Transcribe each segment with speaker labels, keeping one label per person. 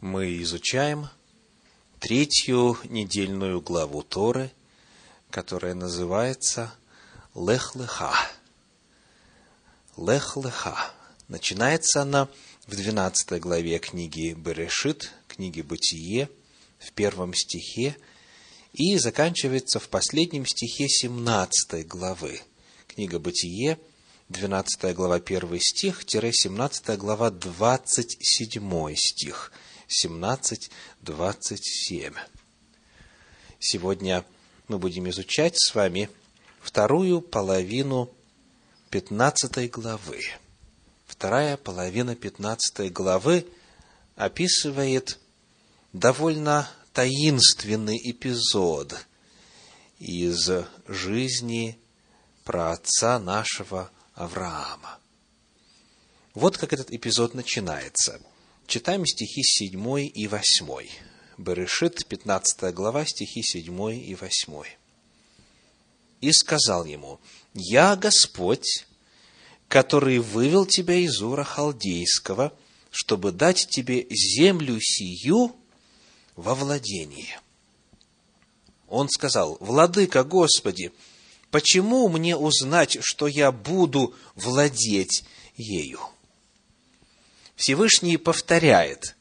Speaker 1: Мы изучаем третью недельную главу Торы, которая называется Лех-Леха. Лех-Леха. Начинается она в 12 главе книги Берешит, книги Бытие, в первом стихе, и заканчивается в последнем стихе 17 главы. Книга Бытие, 12 глава, 1 стих, 17 глава, 27 стих. 17, 27. Сегодня мы будем изучать с вами вторую половину 15 главы. Вторая половина 15 главы описывает довольно таинственный эпизод из жизни праотца нашего Авраама. Вот как этот эпизод начинается. Читаем стихи 7 и 8. Берешит, 15 глава, стихи 7 и 8. «И сказал ему, «Я Господь, который вывел тебя из Ура Халдейского, чтобы дать тебе землю сию во владение». Он сказал, «Владыка Господи, почему мне узнать, что я буду владеть ею?» Всевышний повторяет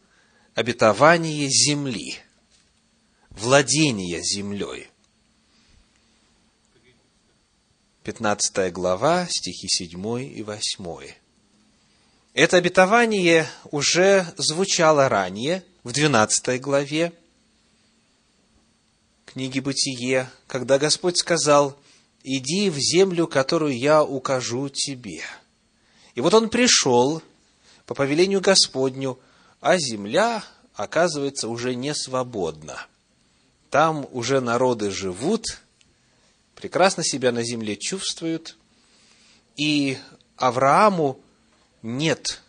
Speaker 1: обетование земли, владение землей. 15 глава, стихи 7 и 8. Это обетование уже звучало ранее, в 12 главе книги Бытие, когда Господь сказал, «Иди в землю, которую я укажу тебе». И вот он пришел по повелению Господню, а земля, оказывается, уже не свободна. Там уже народы живут, прекрасно себя на земле чувствуют, и Аврааму нет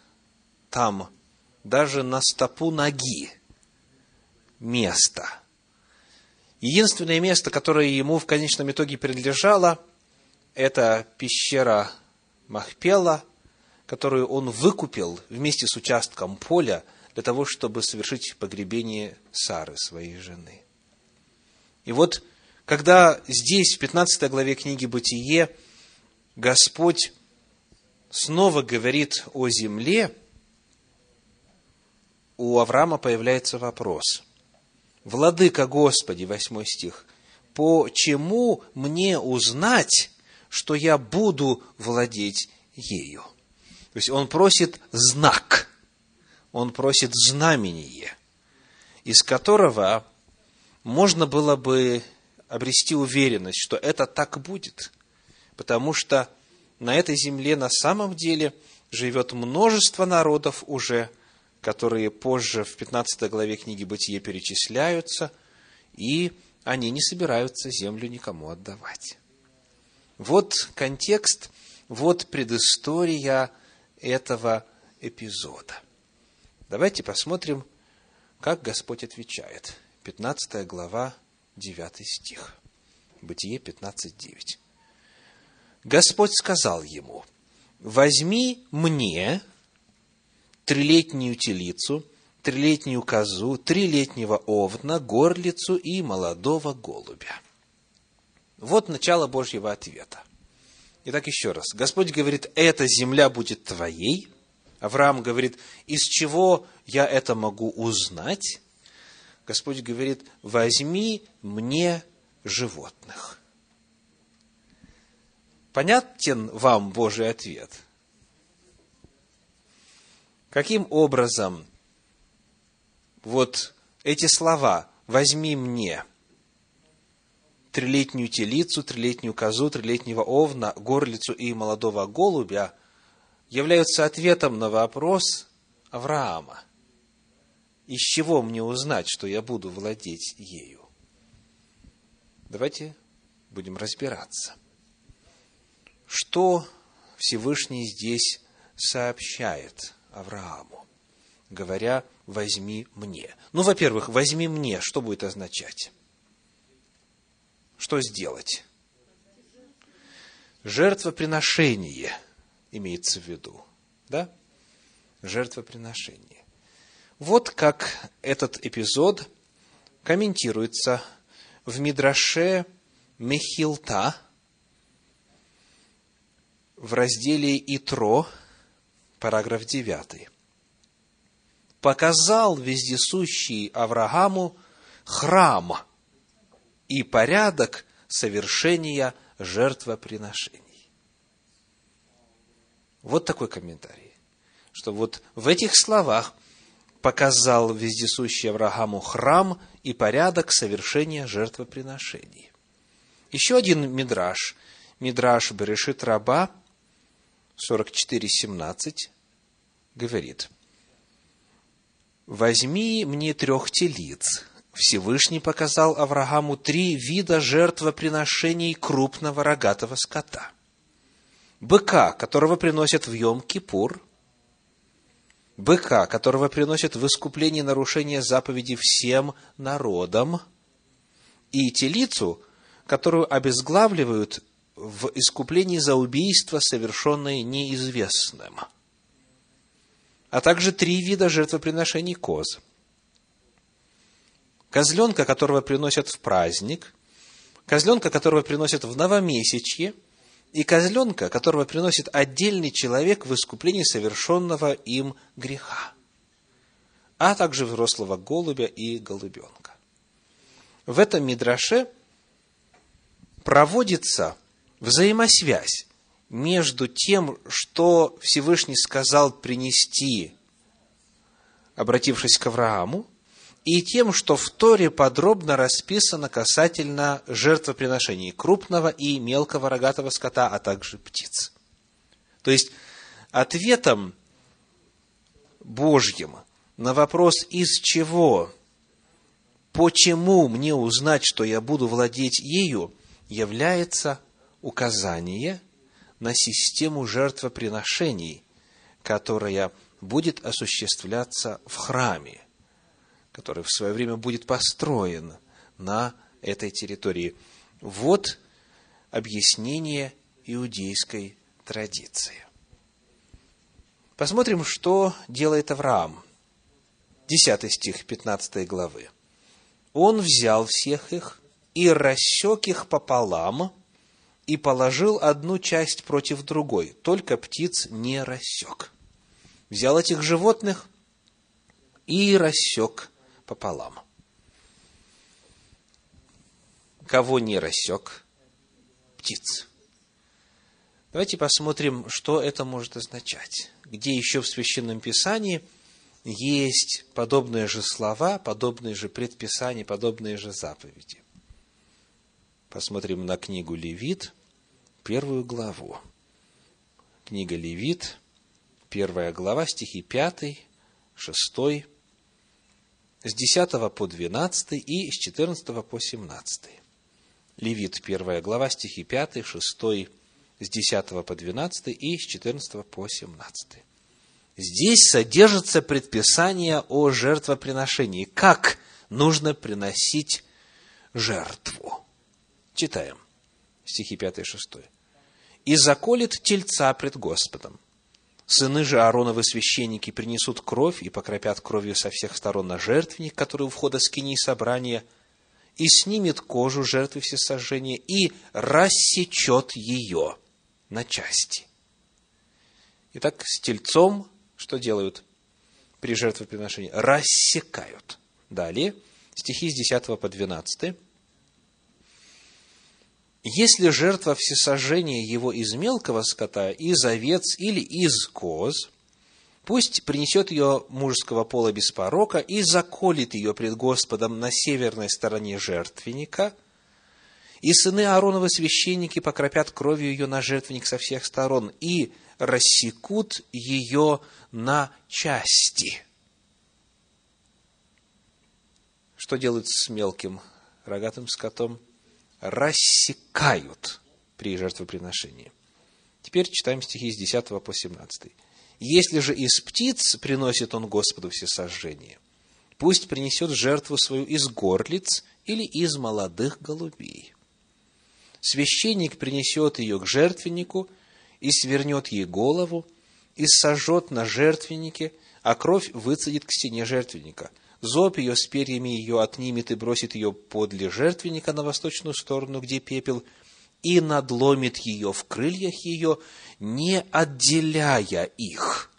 Speaker 1: там даже на стопу ноги места. Единственное место, которое ему в конечном итоге принадлежало, это пещера Махпела, которую он выкупил вместе с участком поля для того, чтобы совершить погребение Сары, своей жены. И вот когда здесь, в 15 главе книги «Бытие», Господь снова говорит о земле, у Авраама появляется вопрос. «Владыка Господи», 8 стих, «почему мне узнать, что я буду владеть ею?» То есть он просит знак, он просит знамение, из которого можно было бы обрести уверенность, что это так будет, потому что на этой земле на самом деле живет множество народов уже, которые позже в 15 главе книги Бытие перечисляются, и они не собираются землю никому отдавать. Вот контекст, вот предыстория этого эпизода. Давайте посмотрим, как Господь отвечает. 15 глава, 9 стих. Бытие 15.9. Господь сказал ему, возьми мне трилетнюю телицу, трилетнюю козу, трилетнего овна, горлицу и молодого голубя. Вот начало Божьего ответа. Итак, еще раз. Господь говорит, эта земля будет твоей. Авраам говорит, из чего я это могу узнать? Господь говорит, возьми мне животных. Понятен вам Божий ответ? Каким образом вот эти слова «возьми мне» трилетнюю телицу, трилетнюю козу, трилетнего овна, горлицу и молодого голубя являются ответом на вопрос Авраама – из чего мне узнать, что я буду владеть ею? Давайте будем разбираться. Что Всевышний здесь сообщает Аврааму, говоря, возьми мне. Ну, во-первых, возьми мне, что будет означать? Что сделать? Жертвоприношение имеется в виду. Да? Жертвоприношение. Вот как этот эпизод комментируется в Мидраше Мехилта в разделе Итро, параграф 9. «Показал вездесущий Аврааму храм и порядок совершения жертвоприношений». Вот такой комментарий, что вот в этих словах показал вездесущий Аврааму храм и порядок совершения жертвоприношений. Еще один мидраж, мидраж Берешит Раба, 44.17, говорит, «Возьми мне трех телиц». Всевышний показал Аврааму три вида жертвоприношений крупного рогатого скота. Быка, которого приносят в Йом-Кипур – быка, которого приносят в искупление нарушения заповеди всем народам, и телицу, которую обезглавливают в искуплении за убийство, совершенное неизвестным, а также три вида жертвоприношений коз. Козленка, которого приносят в праздник, козленка, которого приносят в новомесячье – и козленка, которого приносит отдельный человек в искуплении совершенного им греха, а также взрослого голубя и голубенка. В этом мидраше проводится взаимосвязь между тем, что Всевышний сказал принести, обратившись к Аврааму, и тем, что в Торе подробно расписано касательно жертвоприношений крупного и мелкого рогатого скота, а также птиц. То есть, ответом Божьим на вопрос, из чего, почему мне узнать, что я буду владеть ею, является указание на систему жертвоприношений, которая будет осуществляться в храме который в свое время будет построен на этой территории. Вот объяснение иудейской традиции. Посмотрим, что делает Авраам. 10 стих 15 главы. Он взял всех их и рассек их пополам, и положил одну часть против другой, только птиц не рассек. Взял этих животных и рассек пополам. Кого не рассек? Птиц. Давайте посмотрим, что это может означать. Где еще в Священном Писании есть подобные же слова, подобные же предписания, подобные же заповеди. Посмотрим на книгу Левит, первую главу. Книга Левит, первая глава, стихи 5, 6, с 10 по 12 и с 14 по 17. Левит, 1 глава, стихи 5, 6, с 10 по 12 и с 14 по 17. Здесь содержится предписание о жертвоприношении. Как нужно приносить жертву? Читаем. Стихи 5 и 6. «И заколет тельца пред Господом, Сыны же Аароновы священники принесут кровь и покропят кровью со всех сторон на жертвенник, который у входа скини собрания, и снимет кожу жертвы всесожжения и рассечет ее на части. Итак, с тельцом что делают при жертвоприношении? Рассекают. Далее, стихи с 10 по 12. Если жертва всесожжения его из мелкого скота, из овец или из коз, пусть принесет ее мужского пола без порока и заколит ее пред Господом на северной стороне жертвенника, и сыны Аароновы священники покропят кровью ее на жертвенник со всех сторон и рассекут ее на части. Что делают с мелким рогатым скотом? Рассекают при жертвоприношении. Теперь читаем стихи с 10 по 17. «Если же из птиц приносит он Господу всесожжение, пусть принесет жертву свою из горлиц или из молодых голубей. Священник принесет ее к жертвеннику и свернет ей голову, и сожжет на жертвеннике, а кровь выцедит к стене жертвенника. Зоб ее с перьями ее отнимет и бросит ее подле жертвенника на восточную сторону, где пепел, и надломит ее в крыльях ее, не отделяя их.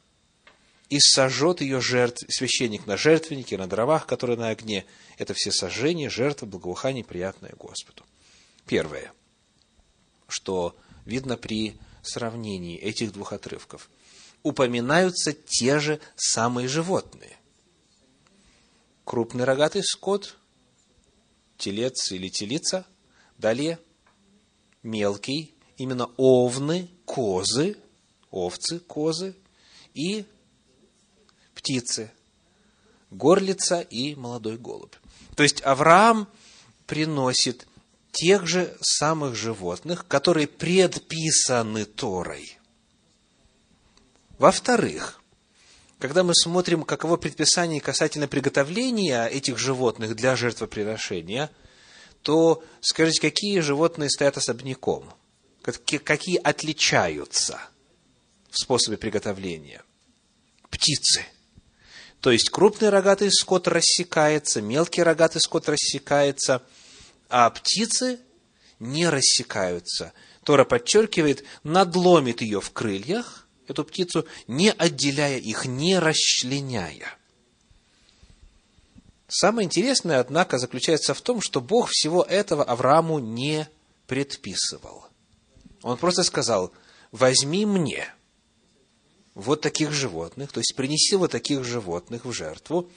Speaker 1: И сожжет ее жертв, священник на жертвеннике, на дровах, которые на огне. Это все сожжения, жертвы, благоухание, приятное Господу. Первое, что видно при сравнении этих двух отрывков. Упоминаются те же самые животные. Крупный рогатый скот, телец или телица. Далее мелкий, именно овны, козы, овцы, козы и птицы, горлица и молодой голубь. То есть Авраам приносит тех же самых животных, которые предписаны Торой. Во-вторых, когда мы смотрим, каково предписание касательно приготовления этих животных для жертвоприношения, то скажите, какие животные стоят особняком? Какие отличаются в способе приготовления? Птицы. То есть крупный рогатый скот рассекается, мелкий рогатый скот рассекается – а птицы не рассекаются. Тора подчеркивает, надломит ее в крыльях, эту птицу, не отделяя их, не расчленяя. Самое интересное, однако, заключается в том, что Бог всего этого Аврааму не предписывал. Он просто сказал, возьми мне вот таких животных, то есть принеси вот таких животных в жертву,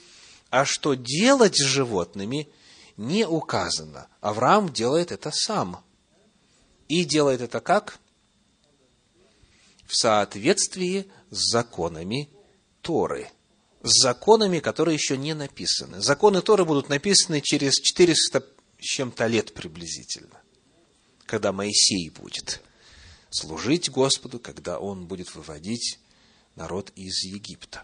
Speaker 1: а что делать с животными, не указано. Авраам делает это сам. И делает это как? В соответствии с законами Торы. С законами, которые еще не написаны. Законы Торы будут написаны через 400 с чем-то лет приблизительно, когда Моисей будет служить Господу, когда он будет выводить народ из Египта.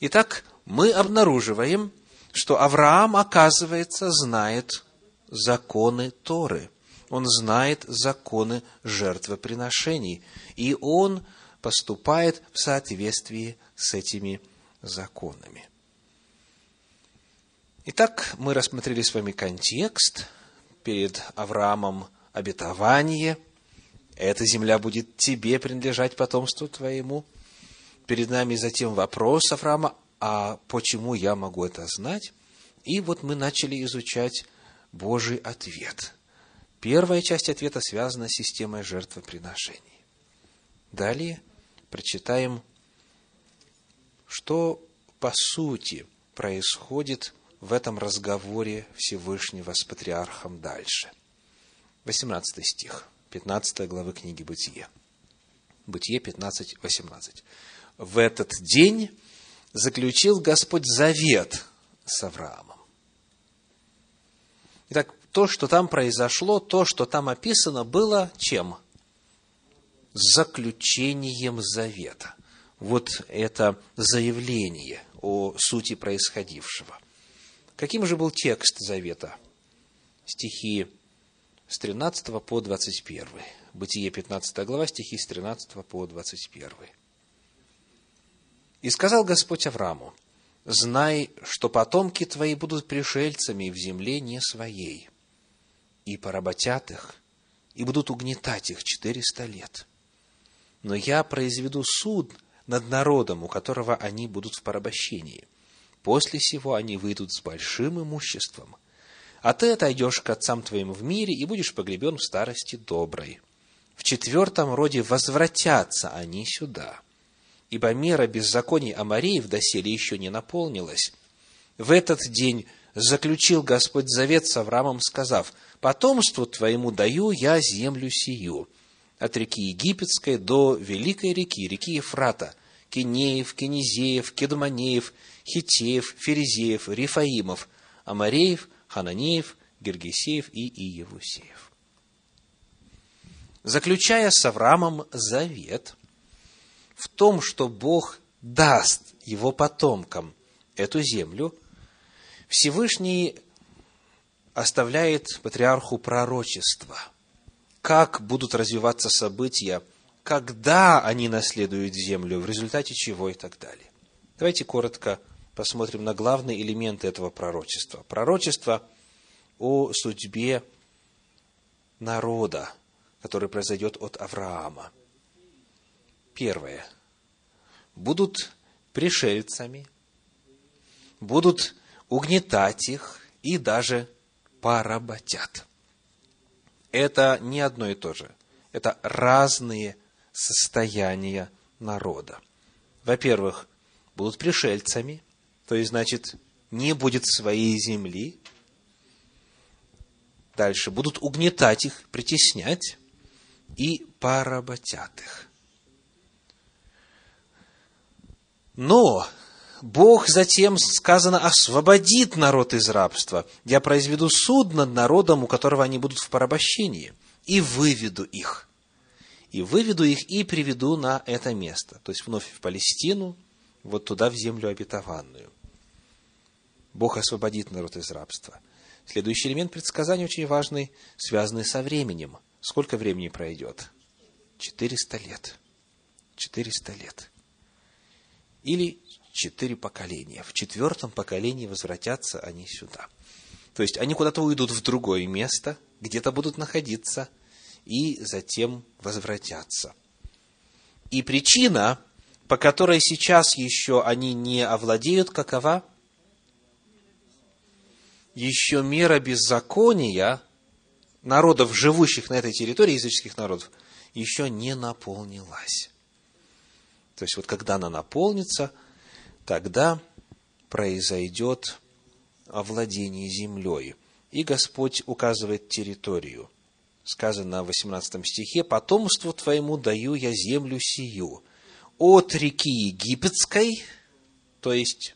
Speaker 1: Итак, мы обнаруживаем, что Авраам, оказывается, знает законы Торы. Он знает законы жертвоприношений. И он поступает в соответствии с этими законами. Итак, мы рассмотрели с вами контекст. Перед Авраамом обетование. Эта земля будет тебе принадлежать потомству твоему. Перед нами затем вопрос Авраама, а почему я могу это знать? И вот мы начали изучать Божий ответ. Первая часть ответа связана с системой жертвоприношений. Далее прочитаем, что по сути происходит в этом разговоре Всевышнего с патриархом дальше. 18 стих, 15 главы книги Бытие. Бытие 15, 18. В этот день заключил Господь завет с Авраамом. Итак, то, что там произошло, то, что там описано, было чем? Заключением завета. Вот это заявление о сути происходившего. Каким же был текст завета? Стихи с 13 по 21. Бытие 15 глава, стихи с 13 по 21. И сказал Господь Аврааму, знай, что потомки твои будут пришельцами в земле не своей, и поработят их, и будут угнетать их четыреста лет. Но я произведу суд над народом, у которого они будут в порабощении. После сего они выйдут с большим имуществом. А ты отойдешь к отцам твоим в мире и будешь погребен в старости доброй. В четвертом роде возвратятся они сюда – ибо мера беззаконий Амареев доселе еще не наполнилась. В этот день заключил Господь завет с Авраамом, сказав, «Потомству твоему даю я землю сию, от реки Египетской до великой реки, реки Ефрата, Кенеев, Кенезеев, Кедманеев, Хитеев, Ферезеев, Рифаимов, Амареев, Хананеев, Гергесеев и Иевусеев». Заключая с Авраамом завет – в том, что Бог даст его потомкам эту землю, Всевышний оставляет патриарху пророчество, как будут развиваться события, когда они наследуют землю, в результате чего и так далее. Давайте коротко посмотрим на главные элементы этого пророчества. Пророчество о судьбе народа, который произойдет от Авраама. Первое. Будут пришельцами, будут угнетать их и даже поработят. Это не одно и то же. Это разные состояния народа. Во-первых, будут пришельцами, то есть, значит, не будет своей земли. Дальше, будут угнетать их, притеснять и поработят их. Но Бог затем, сказано, освободит народ из рабства. Я произведу суд над народом, у которого они будут в порабощении, и выведу их. И выведу их и приведу на это место. То есть, вновь в Палестину, вот туда, в землю обетованную. Бог освободит народ из рабства. Следующий элемент предсказания очень важный, связанный со временем. Сколько времени пройдет? 400 лет. 400 лет. Или четыре поколения. В четвертом поколении возвратятся они сюда. То есть они куда-то уйдут в другое место, где-то будут находиться, и затем возвратятся. И причина, по которой сейчас еще они не овладеют, какова? Еще мера беззакония народов, живущих на этой территории, языческих народов, еще не наполнилась. То есть, вот когда она наполнится – тогда произойдет овладение землей. И Господь указывает территорию. Сказано в 18 стихе, «Потомству твоему даю я землю сию, от реки Египетской, то есть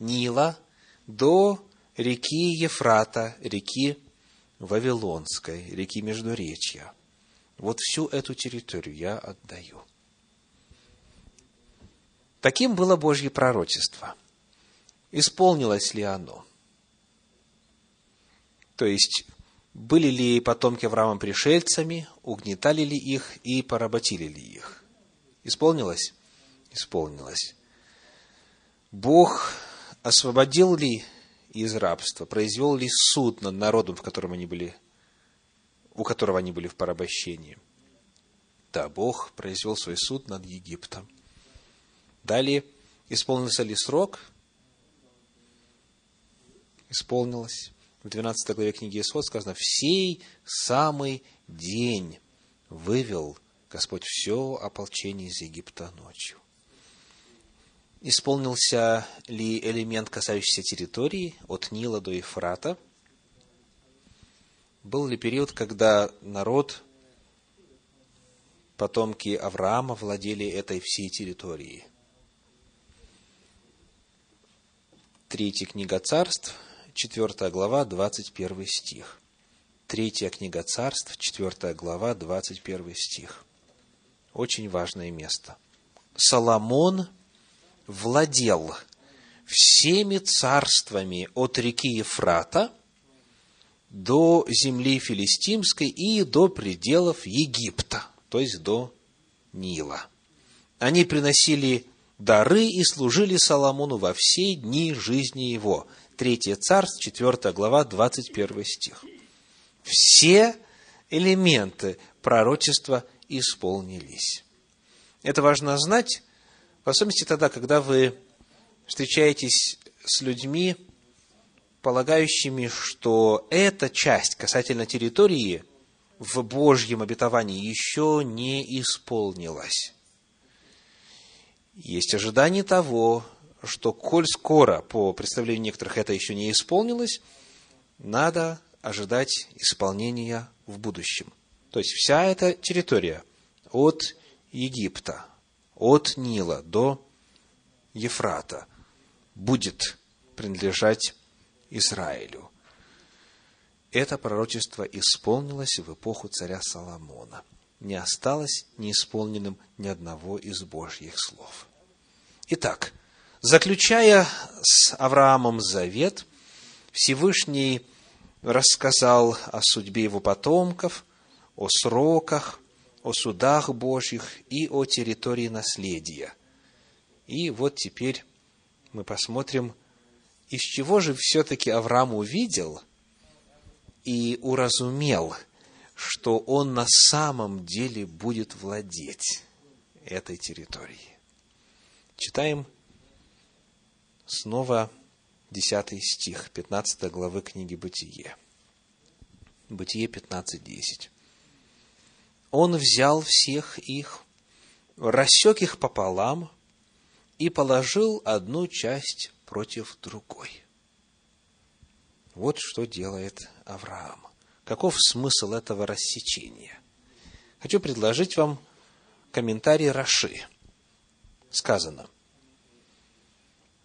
Speaker 1: Нила, до реки Ефрата, реки Вавилонской, реки Междуречья. Вот всю эту территорию я отдаю. Таким было Божье пророчество. Исполнилось ли оно? То есть, были ли потомки Авраама пришельцами, угнетали ли их и поработили ли их? Исполнилось? Исполнилось. Бог освободил ли из рабства, произвел ли суд над народом, в котором они были, у которого они были в порабощении? Да, Бог произвел свой суд над Египтом – Далее, исполнился ли срок? Исполнилось. В 12 главе книги Исход сказано, «В сей самый день вывел Господь все ополчение из Египта ночью». Исполнился ли элемент, касающийся территории, от Нила до Ефрата? Был ли период, когда народ, потомки Авраама, владели этой всей территорией? Третья книга царств, четвертая глава, двадцать первый стих. Третья книга царств, четвертая глава, двадцать первый стих. Очень важное место. Соломон владел всеми царствами от реки Ефрата до земли филистимской и до пределов Египта, то есть до Нила. Они приносили дары и служили Соломону во все дни жизни его. Третье царство, 4 глава, 21 стих. Все элементы пророчества исполнились. Это важно знать, в особенности тогда, когда вы встречаетесь с людьми, полагающими, что эта часть касательно территории в Божьем обетовании еще не исполнилась. Есть ожидание того, что коль скоро, по представлению некоторых, это еще не исполнилось, надо ожидать исполнения в будущем. То есть вся эта территория от Египта, от Нила до Ефрата будет принадлежать Израилю. Это пророчество исполнилось в эпоху царя Соломона – не осталось неисполненным ни одного из Божьих слов. Итак, заключая с Авраамом завет, Всевышний рассказал о судьбе его потомков, о сроках, о судах Божьих и о территории наследия. И вот теперь мы посмотрим, из чего же все-таки Авраам увидел и уразумел, что он на самом деле будет владеть этой территорией. Читаем снова 10 стих 15 главы книги «Бытие». Бытие 15.10. Он взял всех их, рассек их пополам и положил одну часть против другой. Вот что делает Авраам. Каков смысл этого рассечения? Хочу предложить вам комментарий Раши. Сказано.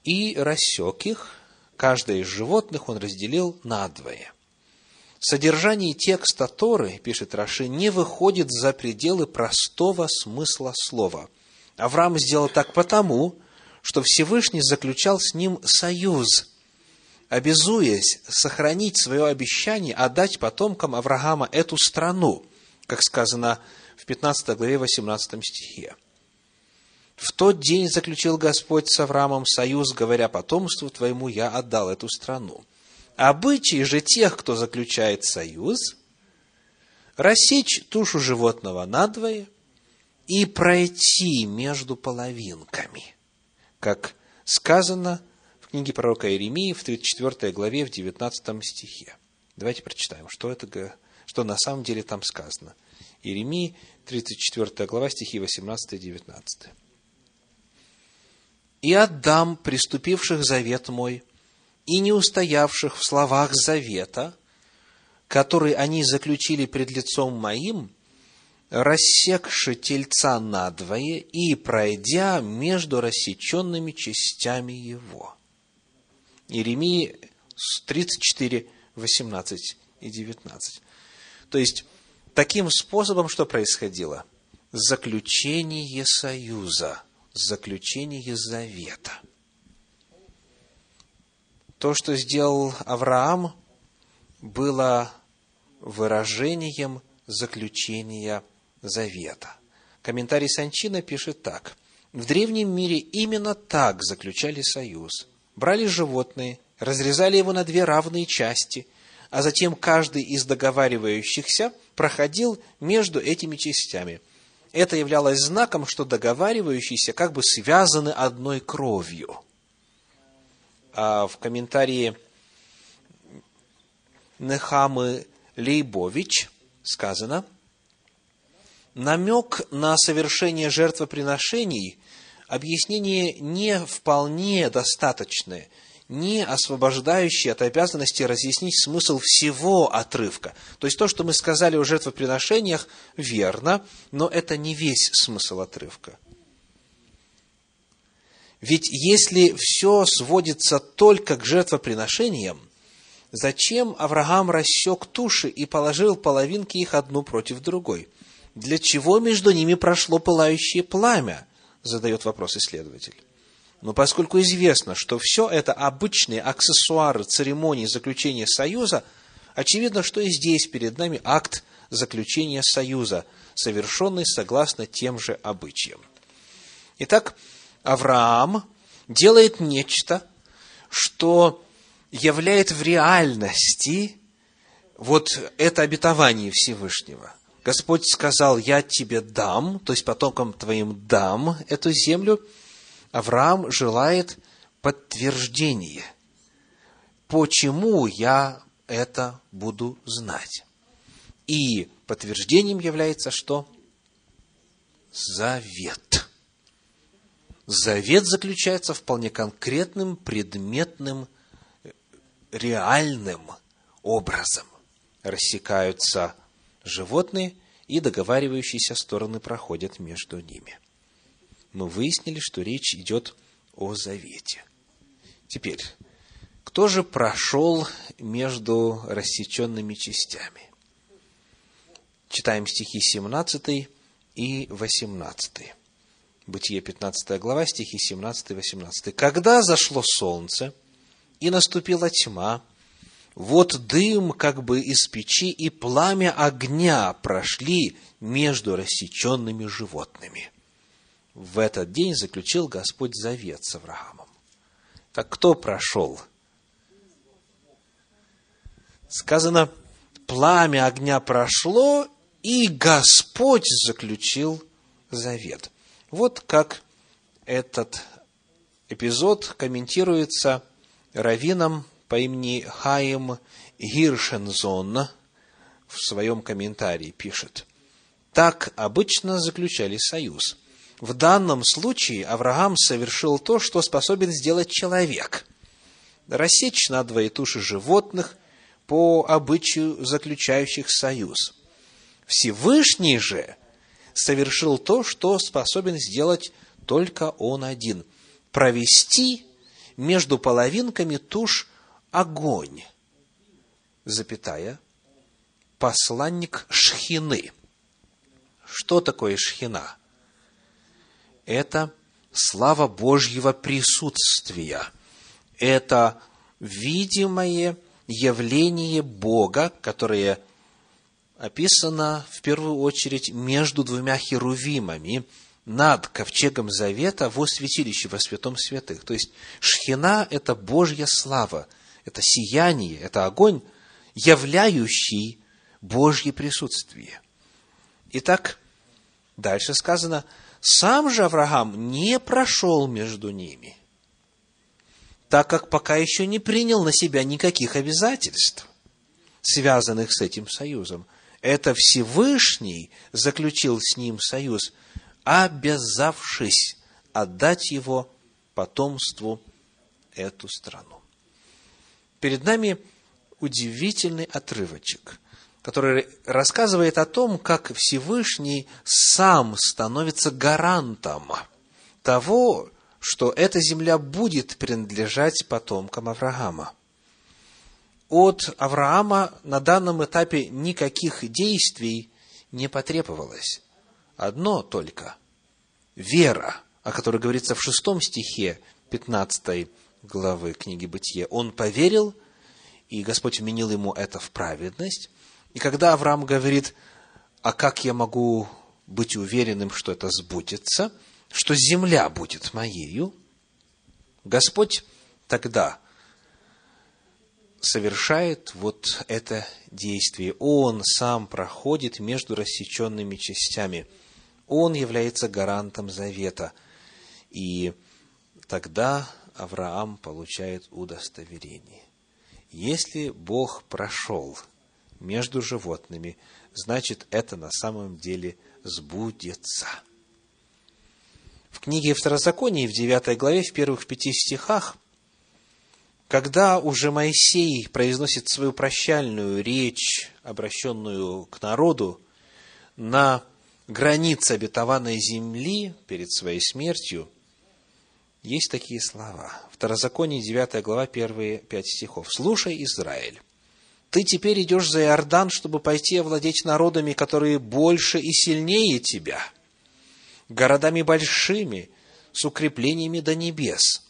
Speaker 1: И рассек их, каждое из животных он разделил надвое. Содержание текста Торы, пишет Раши, не выходит за пределы простого смысла слова. Авраам сделал так потому, что Всевышний заключал с ним союз, обязуясь сохранить свое обещание отдать потомкам Авраама эту страну, как сказано в 15 главе 18 стихе. В тот день заключил Господь с Авраамом союз, говоря, потомству твоему я отдал эту страну. Обычай же тех, кто заключает союз, рассечь тушу животного надвое и пройти между половинками, как сказано в книге пророка Иеремии в 34 главе в 19 стихе. Давайте прочитаем, что, это, что на самом деле там сказано. Иеремии, 34 глава, стихи 18 и 19. «И отдам приступивших завет мой, и не устоявших в словах завета, который они заключили пред лицом моим, рассекши тельца надвое и пройдя между рассеченными частями его». Иеремии 34, 18 и 19. То есть, таким способом что происходило? Заключение союза, заключение завета – то, что сделал Авраам, было выражением заключения завета. Комментарий Санчина пишет так. В древнем мире именно так заключали союз. Брали животные, разрезали его на две равные части, а затем каждый из договаривающихся проходил между этими частями. Это являлось знаком, что договаривающиеся как бы связаны одной кровью – а в комментарии Нехамы Лейбович сказано, намек на совершение жертвоприношений объяснение не вполне достаточное, не освобождающее от обязанности разъяснить смысл всего отрывка. То есть то, что мы сказали о жертвоприношениях, верно, но это не весь смысл отрывка. Ведь если все сводится только к жертвоприношениям, зачем Авраам рассек туши и положил половинки их одну против другой? Для чего между ними прошло пылающее пламя? Задает вопрос исследователь. Но поскольку известно, что все это обычные аксессуары церемонии заключения союза, очевидно, что и здесь перед нами акт заключения союза, совершенный согласно тем же обычаям. Итак, Авраам делает нечто, что являет в реальности вот это обетование Всевышнего. Господь сказал, я тебе дам, то есть потомкам твоим дам эту землю. Авраам желает подтверждение. Почему я это буду знать? И подтверждением является что? Завет. Завет заключается вполне конкретным, предметным, реальным образом. Рассекаются животные, и договаривающиеся стороны проходят между ними. Мы выяснили, что речь идет о завете. Теперь, кто же прошел между рассеченными частями? Читаем стихи 17 и 18. Бытие 15 глава, стихи 17-18. «Когда зашло солнце, и наступила тьма, вот дым как бы из печи и пламя огня прошли между рассеченными животными. В этот день заключил Господь завет с Авраамом. Так кто прошел? Сказано, пламя огня прошло, и Господь заключил завет. Вот как этот эпизод комментируется раввином по имени Хаим Гиршензон в своем комментарии пишет. Так обычно заключали союз. В данном случае Авраам совершил то, что способен сделать человек. Рассечь надвое туши животных по обычаю заключающих союз. Всевышний же совершил то, что способен сделать только он один. Провести между половинками туш огонь, запятая, посланник Шхины. Что такое Шхина? Это слава Божьего присутствия. Это видимое явление Бога, которое описано в первую очередь между двумя херувимами над ковчегом завета во святилище, во святом святых. То есть шхина – это Божья слава, это сияние, это огонь, являющий Божье присутствие. Итак, дальше сказано, сам же Авраам не прошел между ними, так как пока еще не принял на себя никаких обязательств, связанных с этим союзом. Это Всевышний заключил с ним союз, обязавшись отдать его потомству эту страну. Перед нами удивительный отрывочек, который рассказывает о том, как Всевышний сам становится гарантом того, что эта земля будет принадлежать потомкам Авраама. От Авраама на данном этапе никаких действий не потребовалось. Одно только – вера, о которой говорится в шестом стихе 15 главы книги Бытия. Он поверил – и Господь вменил ему это в праведность. И когда Авраам говорит, а как я могу быть уверенным, что это сбудется, что земля будет моею, Господь тогда совершает вот это действие. Он сам проходит между рассеченными частями. Он является гарантом завета. И тогда Авраам получает удостоверение. Если Бог прошел между животными, значит, это на самом деле сбудется. В книге Второзаконии, в 9 главе, в первых пяти стихах, когда уже Моисей произносит свою прощальную речь, обращенную к народу, на границе обетованной земли перед своей смертью, есть такие слова. Второзаконие, 9 глава, первые пять стихов. «Слушай, Израиль, ты теперь идешь за Иордан, чтобы пойти овладеть народами, которые больше и сильнее тебя, городами большими, с укреплениями до небес,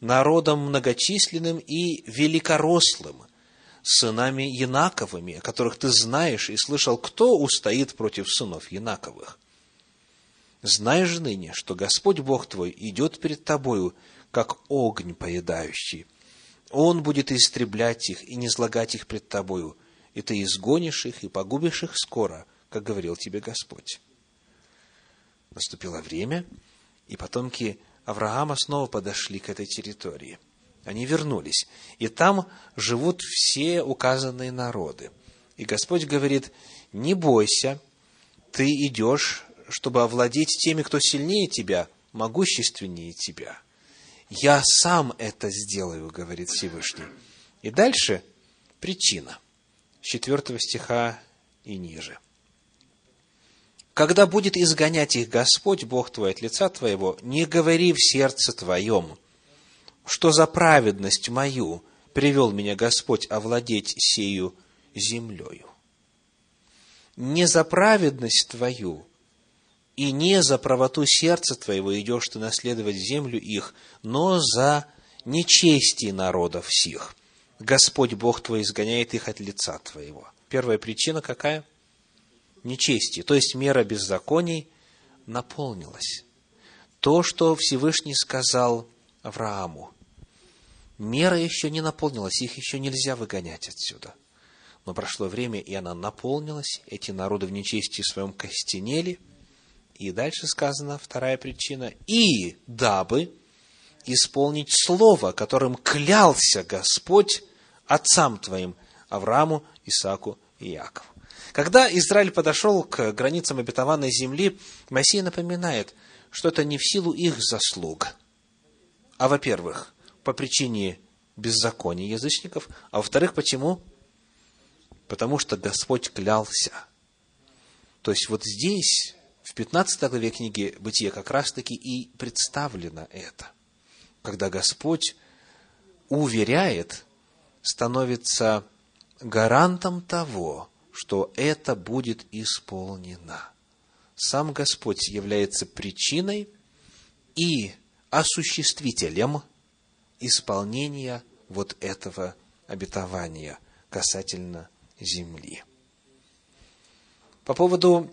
Speaker 1: народом многочисленным и великорослым, сынами Янаковыми, которых ты знаешь и слышал, кто устоит против сынов Янаковых. Знай же ныне, что Господь Бог твой идет перед тобою, как огонь поедающий. Он будет истреблять их и не излагать их пред тобою, и ты изгонишь их и погубишь их скоро, как говорил тебе Господь. Наступило время, и потомки Авраама снова подошли к этой территории. Они вернулись, и там живут все указанные народы. И Господь говорит, не бойся, ты идешь чтобы овладеть теми, кто сильнее тебя, могущественнее тебя. Я сам это сделаю, говорит Всевышний. И дальше причина. С 4 стиха и ниже. Когда будет изгонять их Господь, Бог твой, от лица твоего, не говори в сердце твоем, что за праведность мою привел меня Господь овладеть сею землею. Не за праведность твою и не за правоту сердца твоего идешь ты наследовать землю их, но за нечестие народов сих. Господь Бог твой изгоняет их от лица твоего. Первая причина какая? Нечестие, то есть мера беззаконий наполнилась. То, что Всевышний сказал Аврааму, Мера еще не наполнилась, их еще нельзя выгонять отсюда. Но прошло время, и она наполнилась, эти народы в нечестии своем костенели. И дальше сказано, вторая причина, и дабы исполнить слово, которым клялся Господь отцам твоим, Аврааму, Исааку и Якову. Когда Израиль подошел к границам обетованной земли, Моисей напоминает, что это не в силу их заслуг, а, во-первых, по причине беззакония язычников, а во-вторых, почему? Потому что Господь клялся. То есть вот здесь, в 15 главе книги Бытия, как раз-таки и представлено это. Когда Господь уверяет, становится гарантом того, что это будет исполнено. Сам Господь является причиной и осуществителем исполнения вот этого обетования касательно земли. По поводу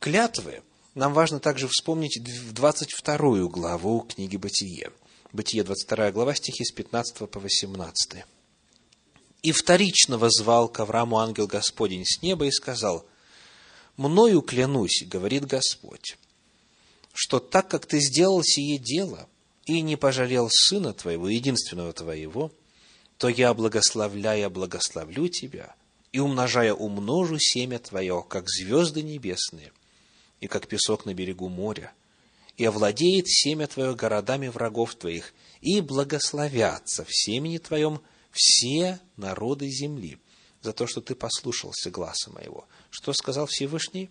Speaker 1: клятвы нам важно также вспомнить 22 главу книги Бытие. Бытие, 22 глава, стихи с 15 по 18. И вторично возвал к Аврааму ангел Господень с неба и сказал, «Мною клянусь, — говорит Господь, — что так как ты сделал сие дело и не пожалел сына твоего, единственного твоего, то я, благословляя, благословлю тебя, и умножая умножу семя твое, как звезды небесные, и как песок на берегу моря, и овладеет семя твое городами врагов твоих, и благословятся в семени твоем все народы земли за то, что ты послушался гласа моего. Что сказал Всевышний?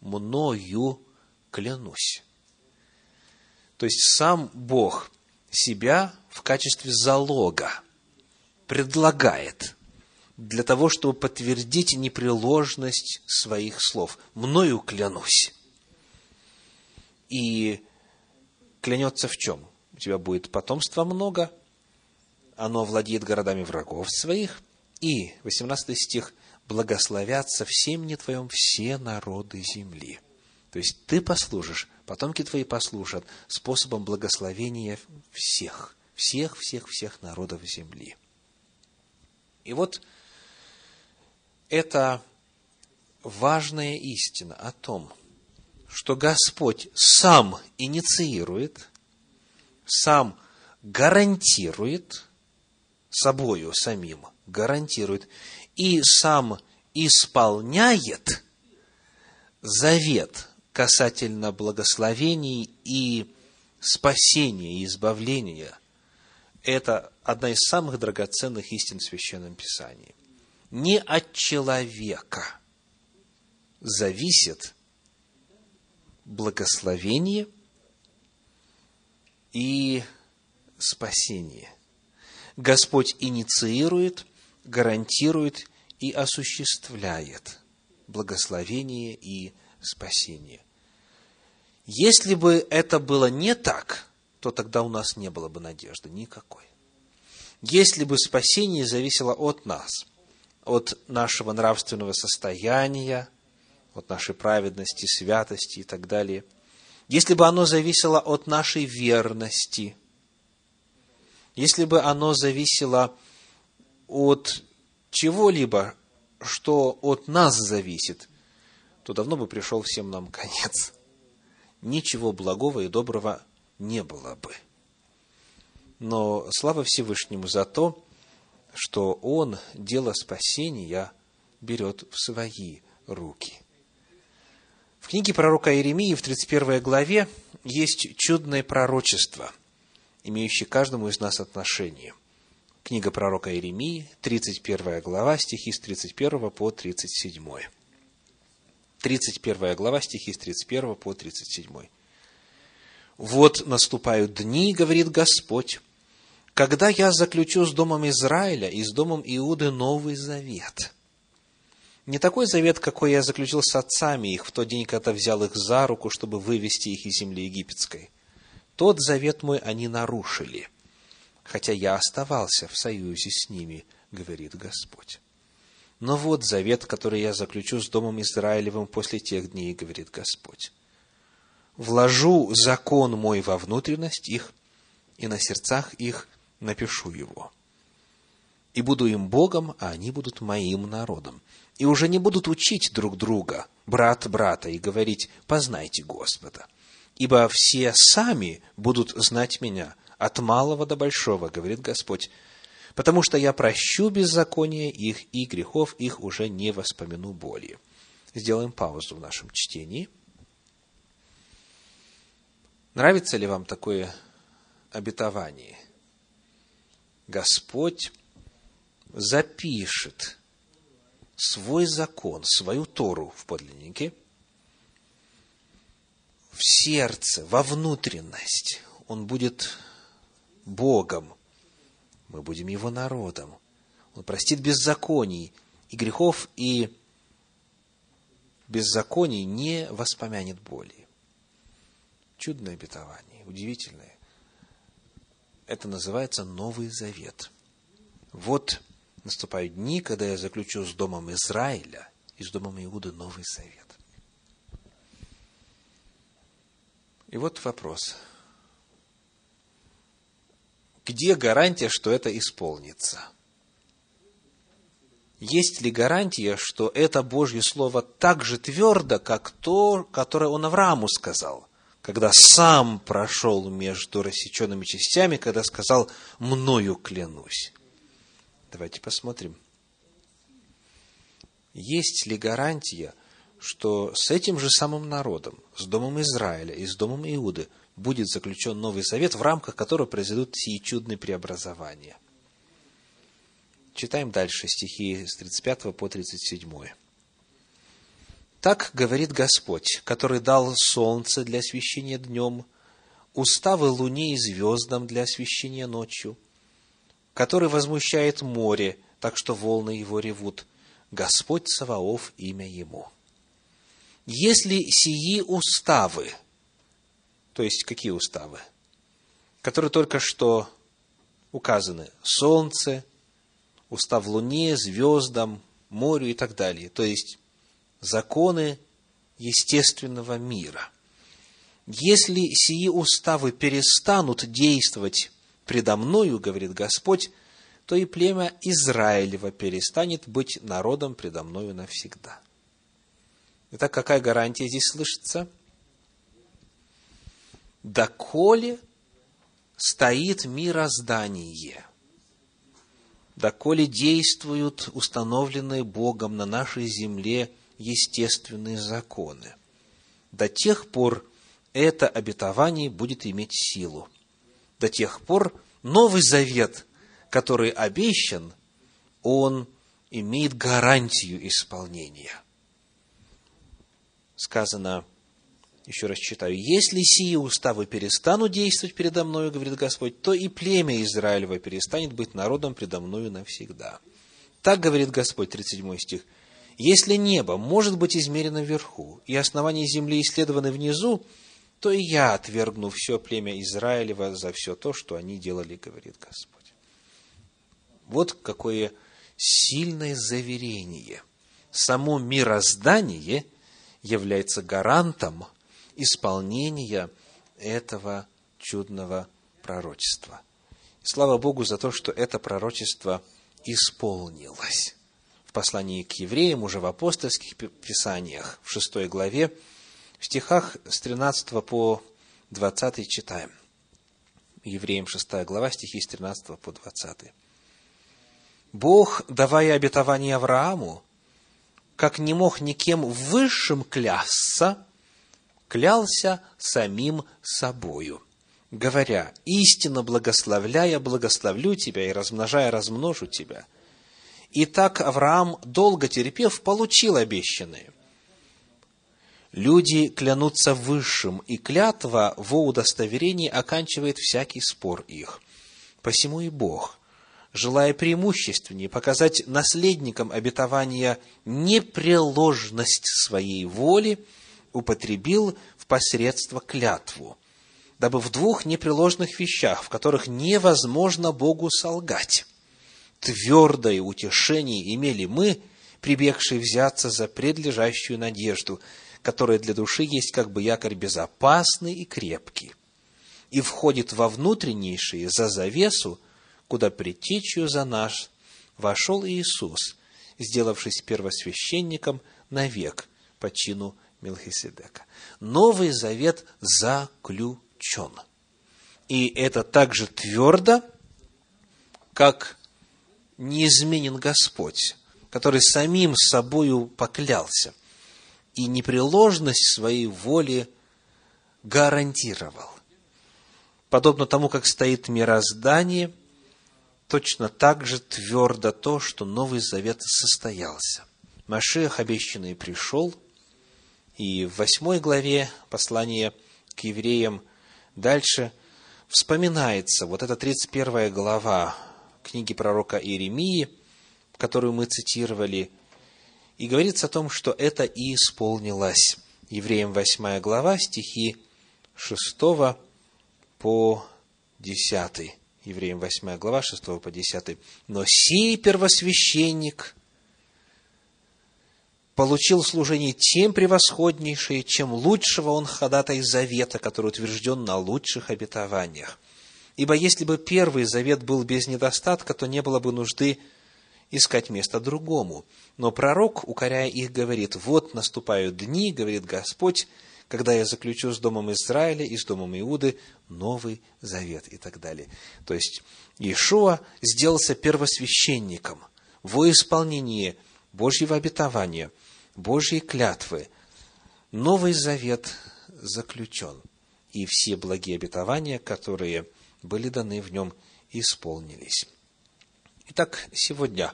Speaker 1: Мною клянусь. То есть сам Бог себя в качестве залога предлагает для того, чтобы подтвердить непреложность своих слов. Мною клянусь. И клянется в чем? У тебя будет потомства много – оно владеет городами врагов своих. И, 18 стих, благословятся всем не твоем все народы земли. То есть ты послужишь, потомки твои послужат способом благословения всех, всех, всех, всех народов земли. И вот это важная истина о том, что Господь сам инициирует, сам гарантирует собою самим гарантирует и сам исполняет завет касательно благословений и спасения и избавления. Это одна из самых драгоценных истин в Священном Писании. Не от человека зависит благословение и спасение. Господь инициирует, гарантирует и осуществляет благословение и спасение. Если бы это было не так, то тогда у нас не было бы надежды никакой. Если бы спасение зависело от нас, от нашего нравственного состояния, от нашей праведности, святости и так далее, если бы оно зависело от нашей верности – если бы оно зависело от чего-либо, что от нас зависит, то давно бы пришел всем нам конец. Ничего благого и доброго не было бы. Но слава Всевышнему за то, что Он дело спасения берет в свои руки. В книге пророка Иеремии в 31 главе есть чудное пророчество – имеющий каждому из нас отношение. Книга пророка Иеремии, 31 глава, стихи с 31 по 37. 31 глава, стихи с 31 по 37. «Вот наступают дни, — говорит Господь, — когда я заключу с домом Израиля и с домом Иуды новый завет. Не такой завет, какой я заключил с отцами их в тот день, когда взял их за руку, чтобы вывести их из земли египетской, тот завет мой они нарушили, хотя я оставался в союзе с ними, говорит Господь. Но вот завет, который я заключу с Домом Израилевым после тех дней, говорит Господь. Вложу закон мой во внутренность их, и на сердцах их напишу его. И буду им Богом, а они будут моим народом. И уже не будут учить друг друга, брат брата, и говорить, познайте Господа. Ибо все сами будут знать меня, от малого до большого, говорит Господь, потому что я прощу беззаконие их, и грехов их уже не воспомяну более. Сделаем паузу в нашем чтении. Нравится ли вам такое обетование? Господь запишет свой закон, свою Тору в подлиннике в сердце, во внутренность. Он будет Богом, мы будем Его народом. Он простит беззаконий и грехов, и беззаконий не воспомянет боли. Чудное обетование, удивительное. Это называется Новый Завет. Вот наступают дни, когда я заключу с домом Израиля и с домом Иуды Новый Завет. И вот вопрос. Где гарантия, что это исполнится? Есть ли гарантия, что это Божье Слово так же твердо, как то, которое он Аврааму сказал, когда сам прошел между рассеченными частями, когда сказал «мною клянусь». Давайте посмотрим. Есть ли гарантия, что с этим же самым народом, с домом Израиля и с домом Иуды будет заключен Новый Завет, в рамках которого произойдут сии чудные преобразования? Читаем дальше стихи с 35 по 37. Так говорит Господь, который дал солнце для освещения днем, уставы луне и звездам для освещения ночью, который возмущает море, так что волны его ревут. Господь Саваоф имя ему. Если сии уставы, то есть какие уставы? Которые только что указаны. Солнце, устав Луне, звездам, морю и так далее. То есть законы естественного мира. Если сии уставы перестанут действовать предо мною, говорит Господь, то и племя Израилева перестанет быть народом предо мною навсегда. Итак, какая гарантия здесь слышится? Доколе стоит мироздание, доколе действуют установленные Богом на нашей земле естественные законы, до тех пор это обетование будет иметь силу до тех пор Новый Завет, который обещан, он имеет гарантию исполнения. Сказано, еще раз читаю, «Если сии уставы перестанут действовать передо мною, говорит Господь, то и племя Израилева перестанет быть народом предо мною навсегда». Так говорит Господь, 37 стих, «Если небо может быть измерено вверху, и основания земли исследованы внизу, то и я отвергну все племя Израилева за все то, что они делали, говорит Господь. Вот какое сильное заверение. Само мироздание является гарантом исполнения этого чудного пророчества. Слава Богу за то, что это пророчество исполнилось. Послании к евреям, уже в апостольских писаниях, в шестой главе, в стихах с 13 по 20 читаем. Евреям 6 глава, стихи с 13 по 20. Бог, давая обетование Аврааму, как не мог никем высшим клясться, клялся самим собою, говоря, истинно благословляя, благословлю тебя, и размножая, размножу тебя. И так Авраам, долго терпев, получил обещанное. Люди клянутся высшим, и клятва во удостоверении оканчивает всякий спор их. Посему и Бог, желая преимущественнее показать наследникам обетования непреложность своей воли, употребил в посредство клятву, дабы в двух непреложных вещах, в которых невозможно Богу солгать, твердое утешение имели мы, прибегшие взяться за предлежащую надежду – которое для души есть как бы якорь безопасный и крепкий, и входит во внутреннейшие за завесу, куда предтечью за наш вошел Иисус, сделавшись первосвященником навек по чину Мелхиседека. Новый завет заключен. И это так же твердо, как неизменен Господь, который самим собою поклялся и непреложность своей воли гарантировал. Подобно тому, как стоит мироздание, точно так же твердо то, что Новый Завет состоялся. Машиах обещанный пришел, и в восьмой главе послания к евреям дальше вспоминается вот эта 31 глава книги пророка Иеремии, которую мы цитировали, и говорится о том, что это и исполнилось. Евреям 8 глава, стихи 6 по 10. Евреям 8 глава, 6 по 10. «Но сей первосвященник получил служение тем превосходнейшее, чем лучшего он ходатай завета, который утвержден на лучших обетованиях. Ибо если бы первый завет был без недостатка, то не было бы нужды искать место другому. Но пророк, укоряя их, говорит, «Вот наступают дни, — говорит Господь, — когда я заключу с домом Израиля и с домом Иуды новый завет» и так далее. То есть, Иешуа сделался первосвященником во исполнении Божьего обетования, Божьей клятвы. Новый завет заключен, и все благие обетования, которые были даны в нем, исполнились. Итак, сегодня,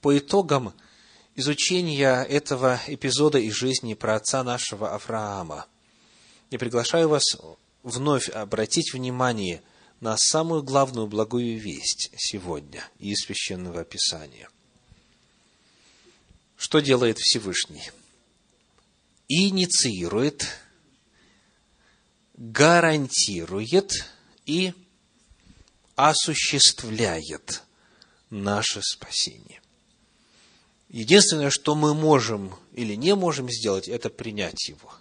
Speaker 1: по итогам изучения этого эпизода из жизни про отца нашего Авраама, я приглашаю вас вновь обратить внимание на самую главную благую весть сегодня из Священного Писания. Что делает Всевышний? Инициирует, гарантирует и осуществляет наше спасение. Единственное, что мы можем или не можем сделать, это принять его.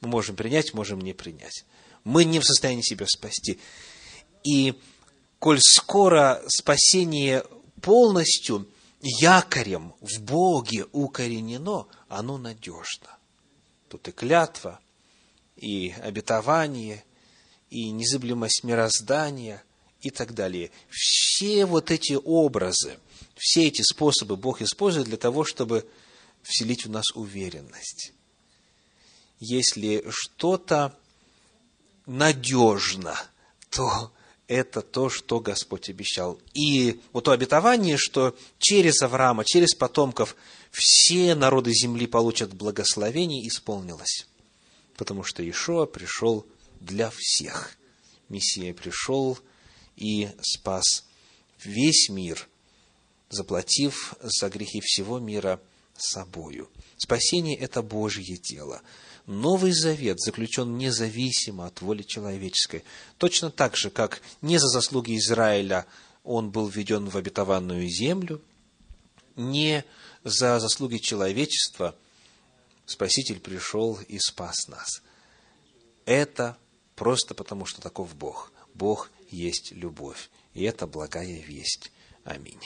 Speaker 1: Мы можем принять, можем не принять. Мы не в состоянии себя спасти. И коль скоро спасение полностью якорем в Боге укоренено, оно надежно. Тут и клятва, и обетование, и незыблемость мироздания, и так далее. Все вот эти образы, все эти способы Бог использует для того, чтобы вселить в нас уверенность. Если что-то надежно, то это то, что Господь обещал. И вот то обетование, что через Авраама, через потомков все народы земли получат благословение, исполнилось. Потому что Ишуа пришел для всех. Мессия пришел и спас весь мир, заплатив за грехи всего мира собою. Спасение – это Божье дело. Новый Завет заключен независимо от воли человеческой. Точно так же, как не за заслуги Израиля он был введен в обетованную землю, не за заслуги человечества Спаситель пришел и спас нас. Это просто потому, что таков Бог. Бог есть любовь. И это благая весть. Аминь.